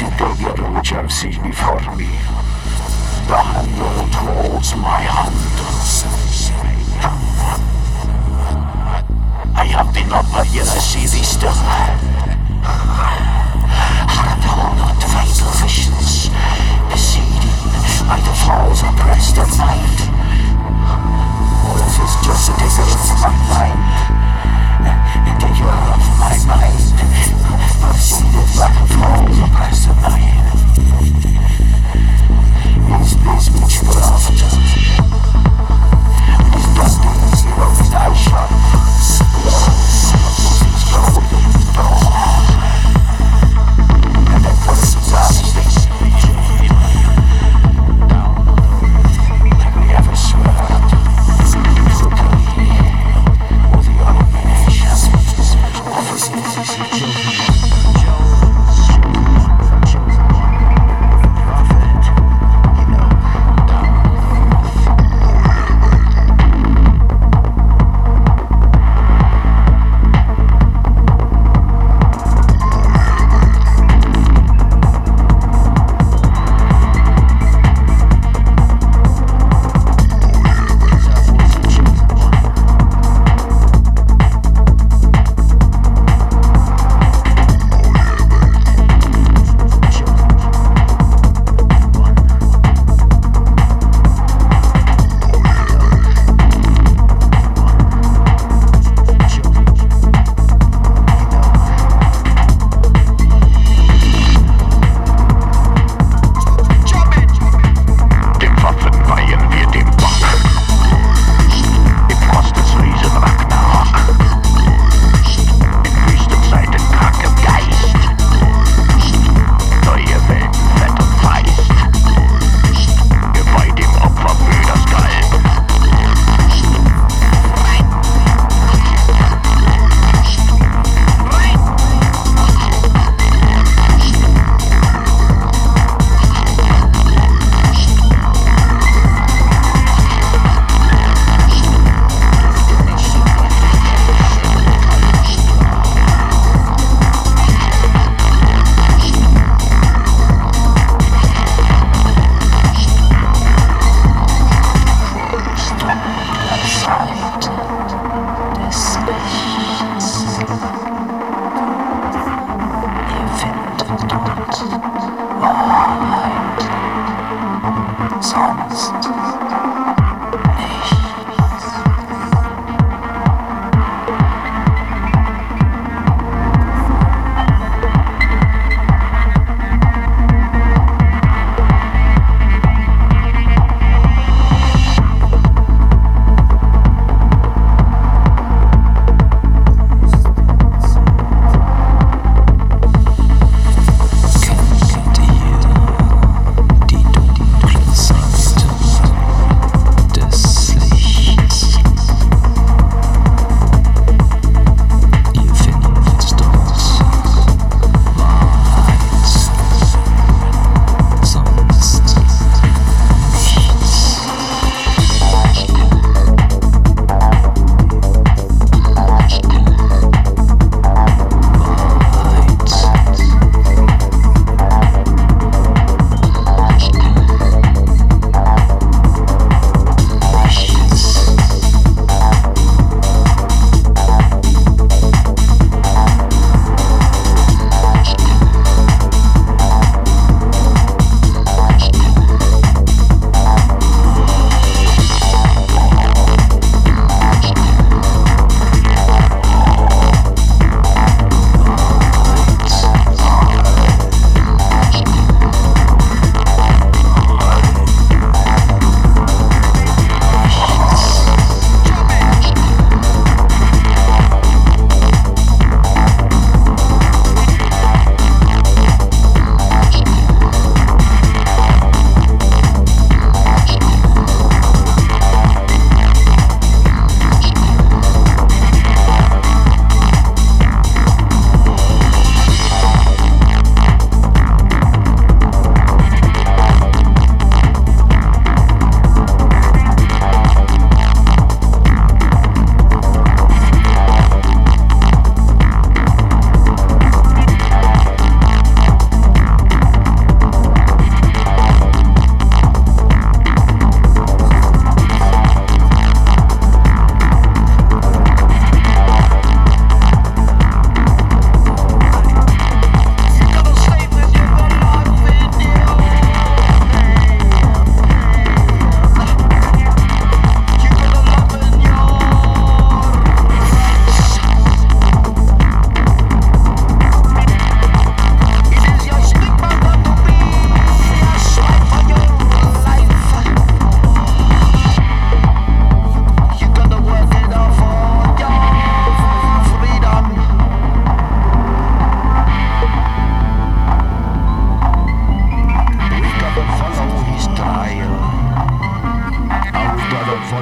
said they which I've seen before me. The handle holds my hand. I have been up here, I see thee still. Oh, my God.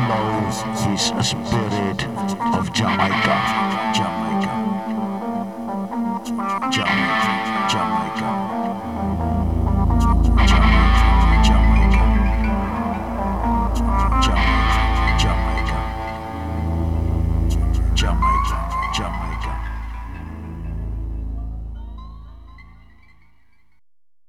follows his spirit of Jamaica, Jamaica, Jamaica, Jamaica.